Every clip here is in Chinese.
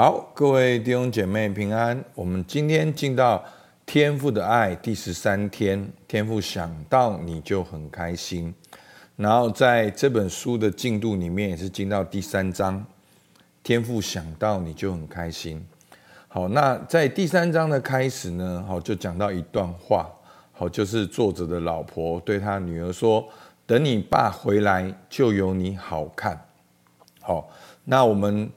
好，各位弟兄姐妹平安。我们今天进到天父的爱第十三天，天父想到你就很开心。然后在这本书的进度里面也是进到第三章，天父想到你就很开心。好，那在第三章的开始呢，好就讲到一段话，好就是作者的老婆对他女儿说：“等你爸回来，就有你好看。”好，那我们。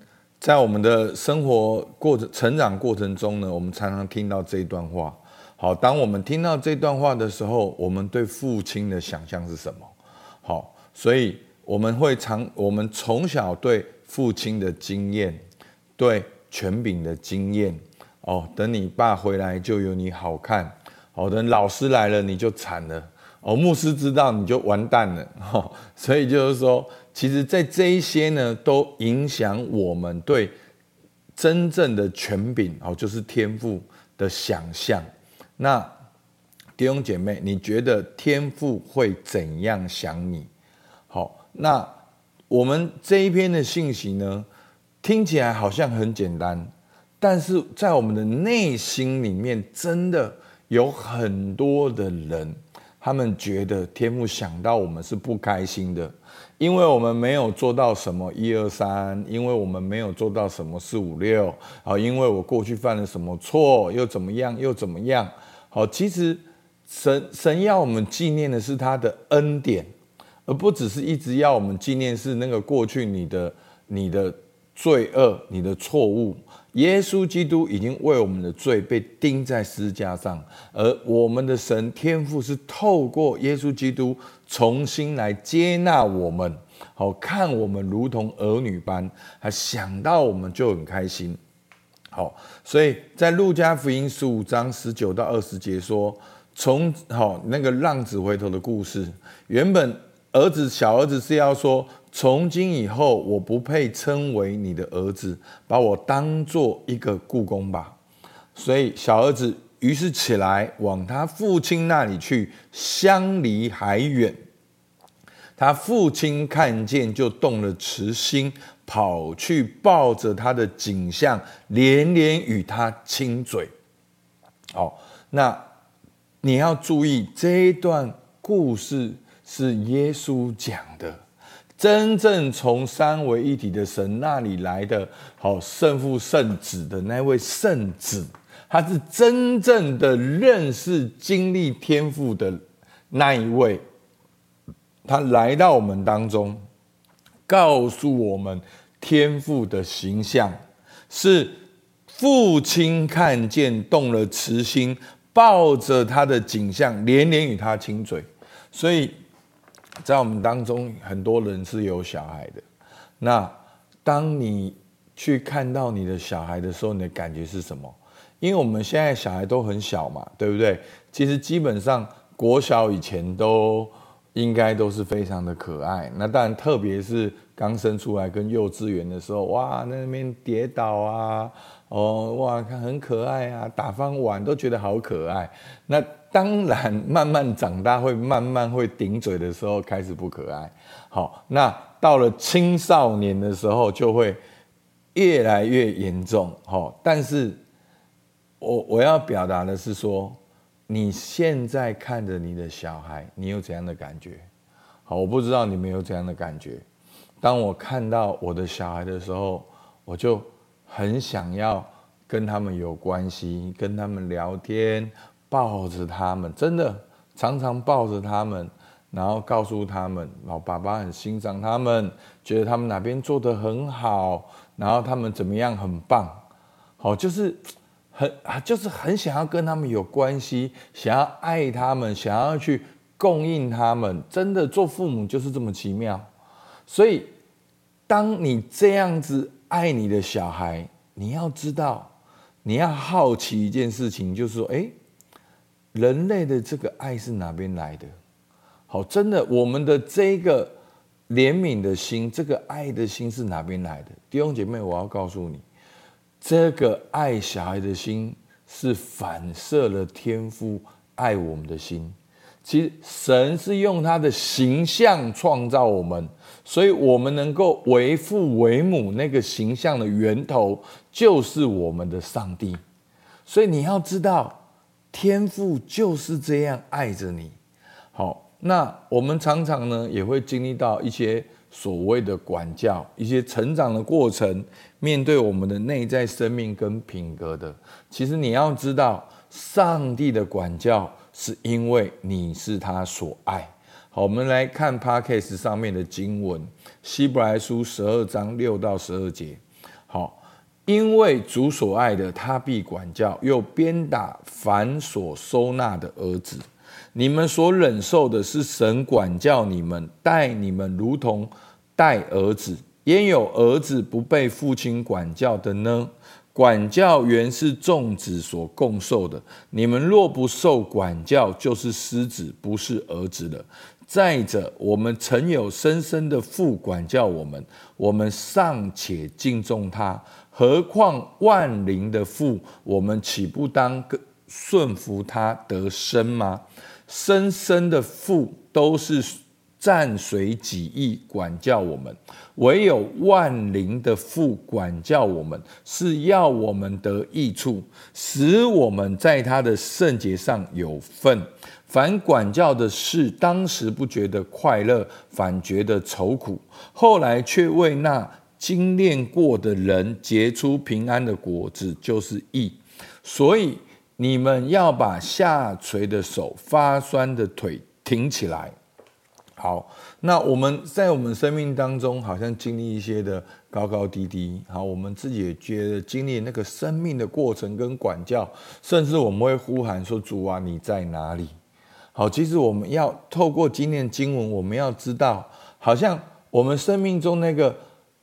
在我们的生活过程、成长过程中呢，我们常常听到这一段话。好，当我们听到这段话的时候，我们对父亲的想象是什么？好，所以我们会常，我们从小对父亲的经验，对权柄的经验。哦，等你爸回来就有你好看。好，等老师来了你就惨了。哦，牧师知道你就完蛋了。哦，所以就是说。其实，在这一些呢，都影响我们对真正的权柄哦，就是天赋的想象。那弟兄姐妹，你觉得天赋会怎样想你？好，那我们这一篇的信息呢，听起来好像很简单，但是在我们的内心里面，真的有很多的人，他们觉得天父想到我们是不开心的。因为我们没有做到什么一二三，因为我们没有做到什么四五六，好，因为我过去犯了什么错，又怎么样，又怎么样，好，其实神神要我们纪念的是他的恩典，而不只是一直要我们纪念是那个过去你的你的罪恶、你的错误。耶稣基督已经为我们的罪被钉在十字架上，而我们的神天父是透过耶稣基督重新来接纳我们，好，看我们如同儿女般，还想到我们就很开心。好，所以在路加福音十五章十九到二十节说，从好那个浪子回头的故事，原本儿子小儿子是要说。从今以后，我不配称为你的儿子，把我当做一个雇工吧。所以小儿子于是起来往他父亲那里去，相离还远。他父亲看见就动了慈心，跑去抱着他的景象，连连与他亲嘴。好，那你要注意这一段故事是耶稣讲的。真正从三位一体的神那里来的，好圣父圣子的那位圣子，他是真正的认识经历天赋的那一位，他来到我们当中，告诉我们天父的形象是父亲看见动了慈心，抱着他的景象，连连与他亲嘴，所以。在我们当中，很多人是有小孩的。那当你去看到你的小孩的时候，你的感觉是什么？因为我们现在小孩都很小嘛，对不对？其实基本上国小以前都应该都是非常的可爱。那当然，特别是刚生出来跟幼稚园的时候，哇，那边跌倒啊，哦，哇，看很可爱啊，打翻碗都觉得好可爱。那当然，慢慢长大会慢慢会顶嘴的时候开始不可爱。好，那到了青少年的时候就会越来越严重。好，但是我我要表达的是说，你现在看着你的小孩，你有怎样的感觉？好，我不知道你们有怎样的感觉。当我看到我的小孩的时候，我就很想要跟他们有关系，跟他们聊天。抱着他们，真的常常抱着他们，然后告诉他们，老爸爸很欣赏他们，觉得他们哪边做得很好，然后他们怎么样很棒，好，就是很就是很想要跟他们有关系，想要爱他们，想要去供应他们，真的做父母就是这么奇妙。所以，当你这样子爱你的小孩，你要知道，你要好奇一件事情，就是说，诶。人类的这个爱是哪边来的？好，真的，我们的这个怜悯的心，这个爱的心是哪边来的？弟兄姐妹，我要告诉你，这个爱小孩的心是反射了天父爱我们的心。其实神是用他的形象创造我们，所以我们能够为父为母，那个形象的源头就是我们的上帝。所以你要知道，天父就是这样爱着你。好，那我们常常呢也会经历到一些所谓的管教，一些成长的过程，面对我们的内在生命跟品格的。其实你要知道，上帝的管教。是因为你是他所爱。好，我们来看 Podcast 上面的经文，希伯来书十二章六到十二节。好，因为主所爱的，他必管教，又鞭打凡所收纳的儿子。你们所忍受的是神管教你们，待你们如同待儿子。焉有儿子不被父亲管教的呢？管教原是众子所共受的。你们若不受管教，就是失子，不是儿子了。再者，我们曾有深深的父管教我们，我们尚且敬重他，何况万灵的父？我们岂不当顺服他得生吗？生生的父都是。暂随己意管教我们，唯有万灵的父管教我们，是要我们得益处，使我们在他的圣洁上有份。凡管教的事，当时不觉得快乐，反觉得愁苦；后来却为那精炼过的人结出平安的果子，就是义。所以你们要把下垂的手、发酸的腿挺起来。好，那我们在我们生命当中，好像经历一些的高高低低。好，我们自己也觉得经历那个生命的过程跟管教，甚至我们会呼喊说：“主啊，你在哪里？”好，其实我们要透过今天经文，我们要知道，好像我们生命中那个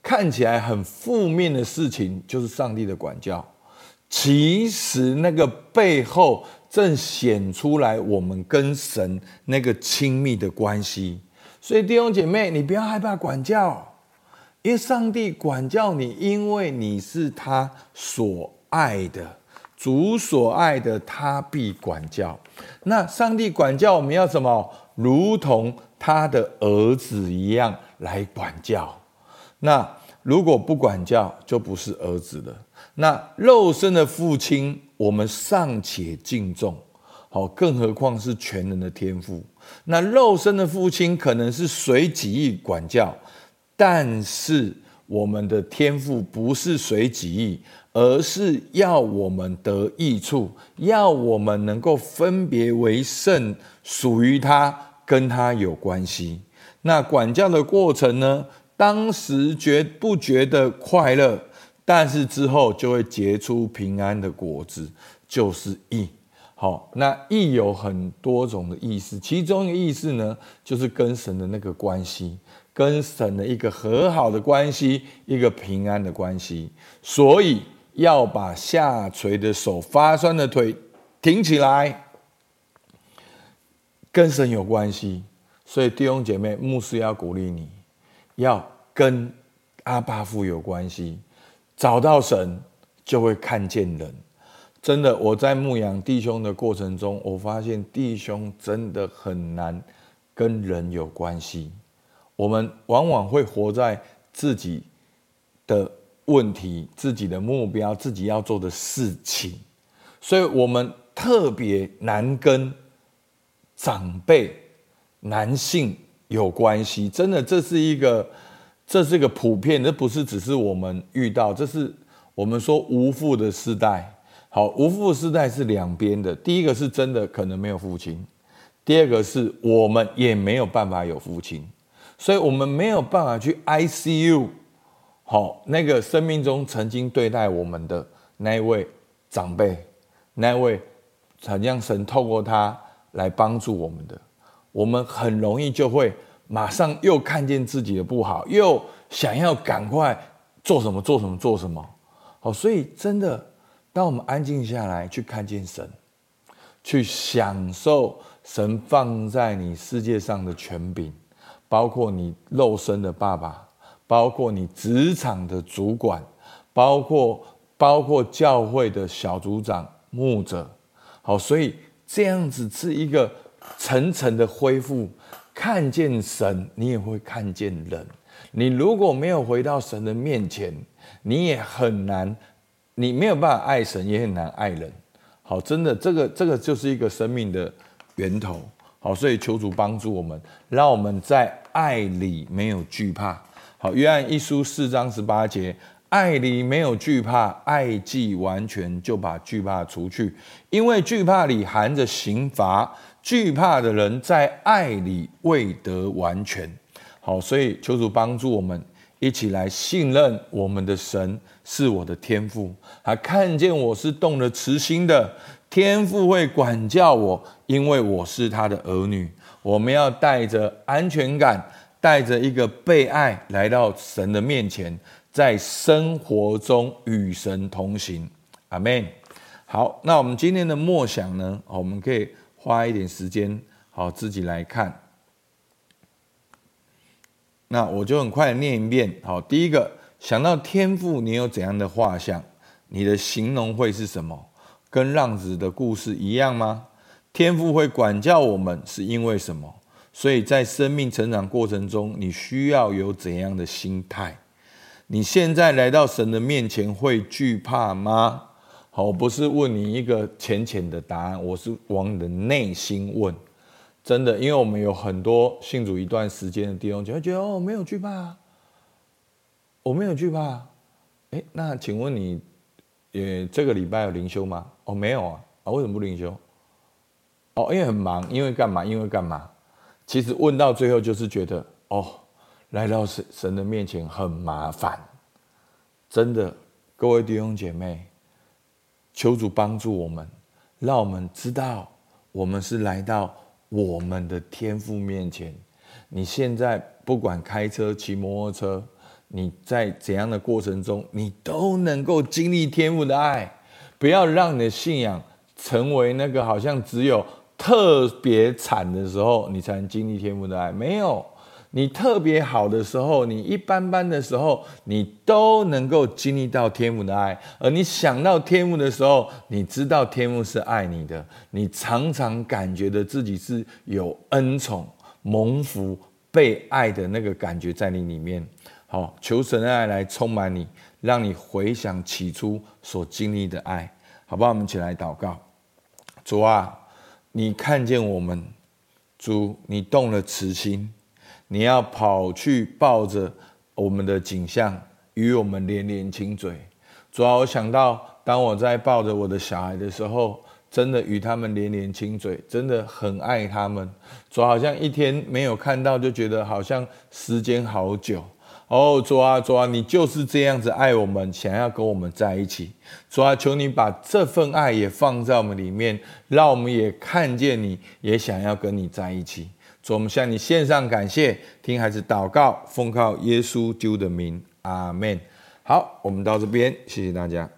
看起来很负面的事情，就是上帝的管教。其实那个背后正显出来我们跟神那个亲密的关系。所以弟兄姐妹，你不要害怕管教，因为上帝管教你，因为你是他所爱的，主所爱的，他必管教。那上帝管教我们要什么？如同他的儿子一样来管教。那如果不管教，就不是儿子了。那肉身的父亲，我们尚且敬重。好，更何况是全能的天父。那肉身的父亲可能是随己意管教，但是我们的天父不是随己意，而是要我们得益处，要我们能够分别为圣，属于他，跟他有关系。那管教的过程呢？当时觉不觉得快乐，但是之后就会结出平安的果子，就是义。好，那义有很多种的意思，其中一个意思呢，就是跟神的那个关系，跟神的一个和好的关系，一个平安的关系。所以要把下垂的手、发酸的腿挺起来，跟神有关系。所以弟兄姐妹，牧师要鼓励你，要跟阿爸父有关系，找到神就会看见人。真的，我在牧养弟兄的过程中，我发现弟兄真的很难跟人有关系。我们往往会活在自己的问题、自己的目标、自己要做的事情，所以我们特别难跟长辈、男性有关系。真的，这是一个，这是个普遍，这不是只是我们遇到，这是我们说无父的世代。好，无父世代是两边的。第一个是真的可能没有父亲，第二个是我们也没有办法有父亲，所以我们没有办法去 ICU。好，那个生命中曾经对待我们的那一位长辈，那一位好像神透过他来帮助我们的，我们很容易就会马上又看见自己的不好，又想要赶快做什么做什么做什么。好，所以真的。当我们安静下来，去看见神，去享受神放在你世界上的权柄，包括你肉身的爸爸，包括你职场的主管，包括包括教会的小组长、牧者。好，所以这样子是一个层层的恢复。看见神，你也会看见人。你如果没有回到神的面前，你也很难，你没有办法爱神，也很难爱人。好，真的，这个这个就是一个生命的源头。好，所以求主帮助我们，让我们在爱里没有惧怕。好，约翰一书四章十八节，爱里没有惧怕，爱既完全，就把惧怕除去，因为惧怕里含着刑罚。惧怕的人在爱里未得完全。好，所以求主帮助我们一起来信任我们的神是我的天父，他看见我是动了慈心的，天父会管教我，因为我是他的儿女。我们要带着安全感，带着一个被爱来到神的面前，在生活中与神同行。阿门。好，那我们今天的默想呢？我们可以。花一点时间，好，自己来看。那我就很快念一遍。好，第一个，想到天父，你有怎样的画像？你的形容会是什么？跟浪子的故事一样吗？天父会管教我们，是因为什么？所以在生命成长过程中，你需要有怎样的心态？你现在来到神的面前，会惧怕吗？我不是问你一个浅浅的答案，我是往你的内心问。真的，因为我们有很多信主一段时间的弟兄，就会觉得哦，没有惧怕，我没有惧怕。诶，那请问你，呃，这个礼拜有灵修吗？哦，没有啊。啊，为什么不灵修？哦，因为很忙。因为干嘛？因为干嘛？其实问到最后就是觉得，哦，来到神神的面前很麻烦。真的，各位弟兄姐妹。求主帮助我们，让我们知道我们是来到我们的天父面前。你现在不管开车、骑摩托车，你在怎样的过程中，你都能够经历天父的爱。不要让你的信仰成为那个好像只有特别惨的时候，你才能经历天父的爱。没有。你特别好的时候，你一般般的时候，你都能够经历到天父的爱。而你想到天父的时候，你知道天父是爱你的，你常常感觉的自己是有恩宠、蒙福、被爱的那个感觉在你里面。好，求神的爱来充满你，让你回想起初所经历的爱，好不好？我们一起来祷告。主啊，你看见我们，主，你动了慈心。你要跑去抱着我们的景象，与我们连连亲嘴。主要我想到，当我在抱着我的小孩的时候，真的与他们连连亲嘴，真的很爱他们。主好像一天没有看到，就觉得好像时间好久。哦，主啊，主啊，你就是这样子爱我们，想要跟我们在一起。主啊，求你把这份爱也放在我们里面，让我们也看见你，也想要跟你在一起。所以我们向你献上感谢，听孩子祷告，奉靠耶稣救的名，阿门。好，我们到这边，谢谢大家。